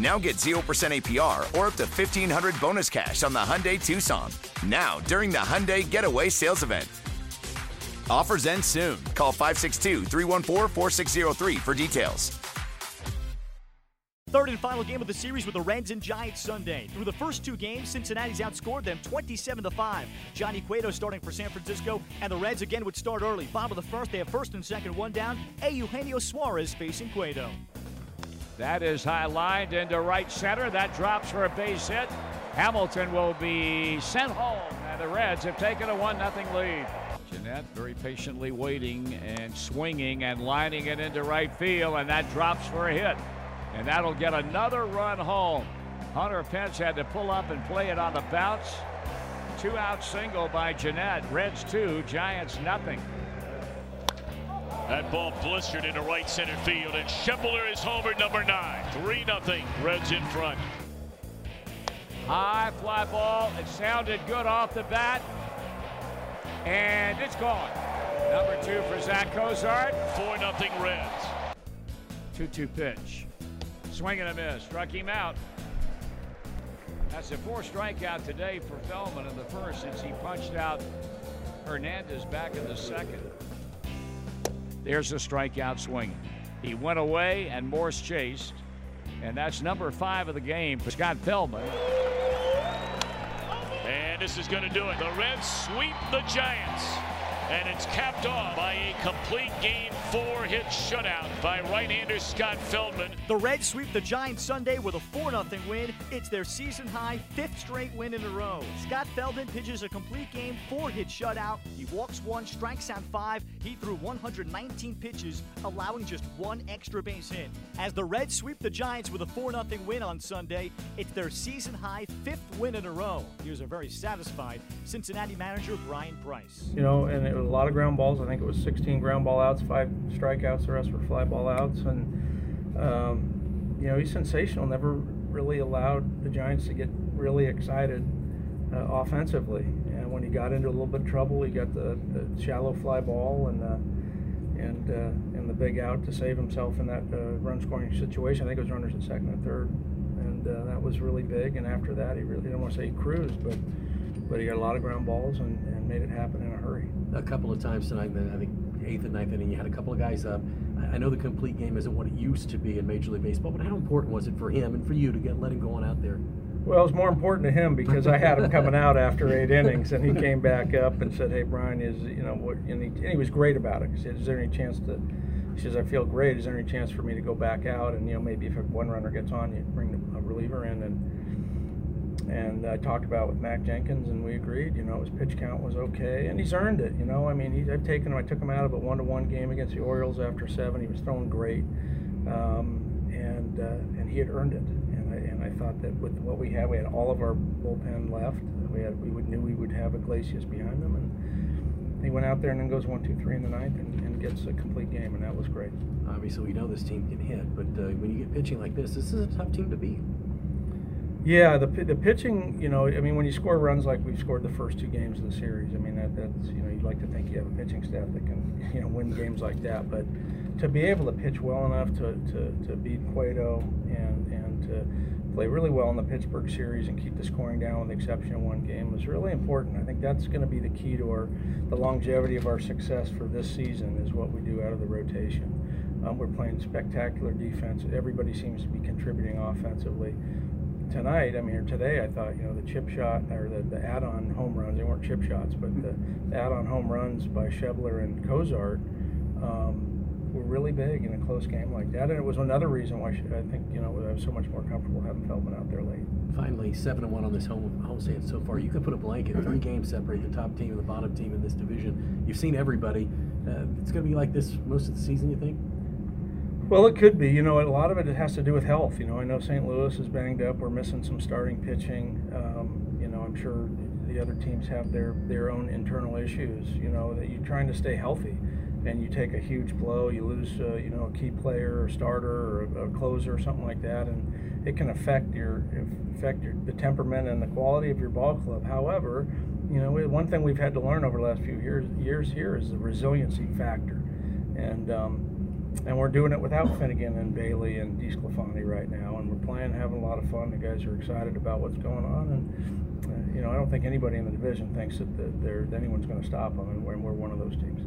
Now get 0% APR or up to 1500 bonus cash on the Hyundai Tucson. Now, during the Hyundai Getaway Sales Event. Offers end soon. Call 562 314 4603 for details. Third and final game of the series with the Reds and Giants Sunday. Through the first two games, Cincinnati's outscored them 27 to 5. Johnny Cueto starting for San Francisco, and the Reds again would start early. Bottom of the first, they have first and second, one down. A. Eugenio Suarez facing Cueto. That is high lined into right center. That drops for a base hit. Hamilton will be sent home, and the Reds have taken a 1 0 lead. Gennett very patiently waiting and swinging and lining it into right field, and that drops for a hit. And that'll get another run home. Hunter Pence had to pull up and play it on the bounce. Two out single by Gennett. Reds two, Giants nothing. That ball blistered into right center field, and Schebler is homer number nine. 3 0. Reds in front. High fly ball. It sounded good off the bat. And it's gone. Number two for Zack Cozart. 4 0 Reds. 2 2 pitch. Swing and a miss. Struck him out. That's a four strikeout today for Feldman in the first since he punched out Hernandez back in the second. There's a strikeout swing. He went away and Morse chased. And that's number five of the game for Scott Feldman. And this is going to do it. The Reds sweep the Giants. And it's capped off by a complete game four hit shutout by right-hander Scott Feldman. The Reds sweep the Giants Sunday with a 4 0 win. It's their season high fifth straight win in a row. Scott Feldman pitches a complete game, four hit shutout. He walks one, strikes out five. He threw 119 pitches, allowing just one extra base hit. As the Reds sweep the Giants with a 4 0 win on Sunday, it's their season high fifth win in a row. Here's a very satisfied Cincinnati manager Bryan Price. You know, and it was a lot of ground balls. I think it was 16 ground ball outs, five strikeouts. The rest were fly ball outs, and um, you know he's sensational. Never really allowed the Giants to get really excited uh, offensively. And when he got into a little bit of trouble, he got the, the shallow fly ball and uh, and uh, and the big out to save himself in that uh, run scoring situation. I think it was runners at second and third, and uh, that was really big. And after that, he really I don't want to say he cruised, but but he got a lot of ground balls and, and made it happen in hurry. A couple of times tonight, I think eighth and ninth inning, you had a couple of guys. up. I know the complete game isn't what it used to be in Major League Baseball, but how important was it for him and for you to get let him go on out there? Well, it was more important to him because I had him coming out after eight innings, and he came back up and said, "Hey, Bryan, is you know what?" And he, and he was great about it. He said, "Is there any chance to?" He says, "I feel great. Is there any chance for me to go back out? And you know, maybe if a one runner gets on, you bring a reliever in." And and I talked about it with Mack Jenkins, and we agreed. You know, his pitch count was okay, and he's earned it. You know, I mean, I've taken him. I took him out of a one-to-one game against the Orioles after seven. He was throwing great, um, and uh, and he had earned it. And I, and I thought that with what we had, we had all of our bullpen left. We had we would knew we would have Iglesias behind them, and he went out there and then goes one, two, three in the ninth, and, and gets a complete game, and that was great. Obviously, we know this team can hit, but uh, when you get pitching like this, this is a tough team to beat. Yeah, the the pitching, you know, I mean, when you score runs like we've scored the first two games of the series, I mean, that that's you know, you'd like to think you have a pitching staff that can you know win games like that, but to be able to pitch well enough to, to, to beat Cueto and and to play really well in the Pittsburgh series and keep the scoring down with the exception of one game was really important. I think that's going to be the key to our the longevity of our success for this season is what we do out of the rotation. Um, we're playing spectacular defense. Everybody seems to be contributing offensively tonight, I mean, or today, I thought, you know, the chip shot or the, the add-on home runs, they weren't chip shots, but the, the add-on home runs by Schebler and Cozart, um, were really big in a close game like that, and it was another reason why I think you know I was so much more comfortable having Feldman out there late. Finally, seven and one on this home home stand so far. You can put a blanket. Three games separate the top team and the bottom team in this division. You've seen everybody. Uh, it's going to be like this most of the season. You think? Well, it could be. You know, a lot of it has to do with health. You know, I know St. Louis is banged up. We're missing some starting pitching. Um, you know, I'm sure the other teams have their their own internal issues. You know, that you're trying to stay healthy, and you take a huge blow, you lose, uh, you know, a key player or starter or a, a, closer or something like that, and it can affect your affect your the temperament and the quality of your ball club. However, you know, one thing we've had to learn over the last few years years here is the resiliency factor, and um, and we're doing it without Finnegan and Bailey and DeSclafani right now, and we're playing, having a lot of fun. The guys are excited about what's going on, and uh, you know, I don't think anybody in the division thinks that the, anyone's going to stop them, and we're, we're, one of those teams.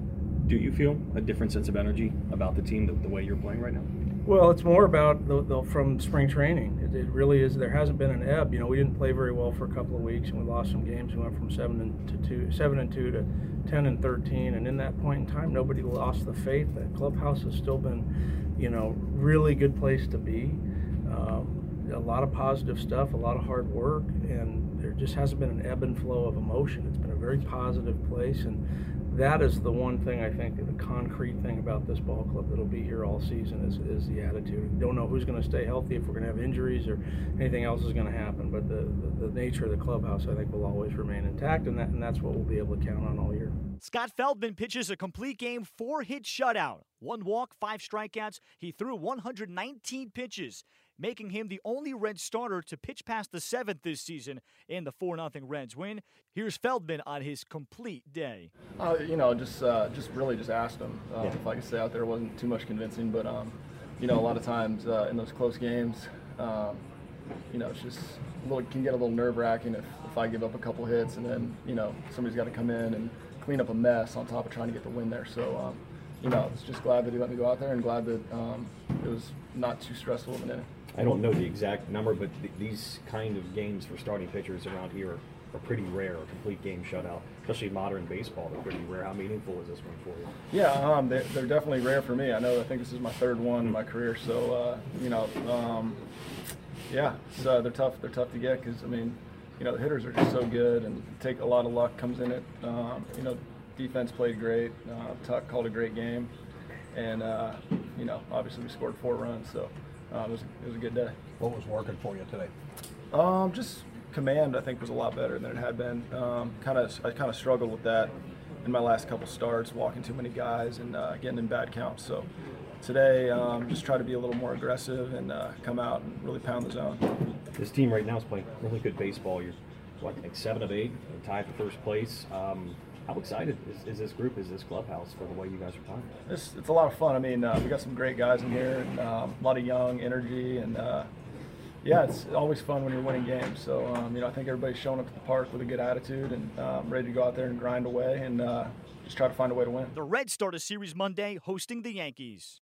Do you feel a different sense of energy about the team the, the way you're playing right now? Well, it's more about the, the, from spring training. It, it, really is. There hasn't been an ebb. You know, we didn't play very well for a couple of weeks, and we lost some games. We went from seven and to two, seven and two to ten and thirteen. And in that point in time, nobody lost the faith. The clubhouse has still been, you know, really good place to be. Um, a lot of positive stuff, a lot of hard work, and there just hasn't been an ebb and flow of emotion. It's been a very positive place, and that is the one thing I think the concrete thing about this ball club that'll be here all season is, is the attitude. Don't know who's going to stay healthy, if we're going to have injuries or anything else is going to happen, but the, the, the, nature of the clubhouse I think will always remain intact, and that and that's what we'll be able to count on all year. Scott Feldman pitches a complete game, four hit shutout, one walk, five strikeouts. He threw 119 pitches making him the only Reds starter to pitch past the seventh this season in the 4 0 Reds win. Here's Feldman on his complete day. Uh, you know, just uh, just really just asked him uh, yeah. if I could stay out there. Wasn't too much convincing, but um, you know, a lot of times uh, in those close games, um, you know, it's just a little, can get a little nerve wracking if, if I give up a couple hits and then you know somebody's got to come in and clean up a mess on top of trying to get the win there. So. Um, you know, I was just glad that he let me go out there and glad that um, it was not too stressful of an inning. I don't know the exact number, but th- these kind of games for starting pitchers around here are, pretty rare. A complete game shutout, especially modern baseball, they're pretty rare. How meaningful is this one for you? Yeah, um, they're, they're, definitely rare for me. I know. I think this is my third one in my career, so uh, you know, um, yeah, so they're tough. They're tough to get because I mean, you know, the hitters are just so good, and take a lot of luck comes in it. Um, you know, defense played great. Uh, Tuck called a great game, and uh, you know, obviously we scored four runs, so um, it, was, it was a good day. What was working for you today? Um, just command, I think, was a lot better than it had been. Um, kind of, I kind of struggled with that in my last couple starts, walking too many guys and uh, getting in bad counts. So today, um, just try to be a little more aggressive and uh, come out and really pound the zone. This team right now is playing really good baseball. You're what, like seven of eight, tied for first place. Um, how excited is, is, this group, is this clubhouse for the way you guys are playing? It's, it's a lot of fun. I mean, uh, we got some great guys in here, and um, a lot of young energy, and uh, yeah, it's always fun when you're winning games. So um, you know, I think everybody's showing up at the park with a good attitude and um, ready to go out there and grind away and uh, just try to find a way to win. The Reds start a series Monday hosting the Yankees.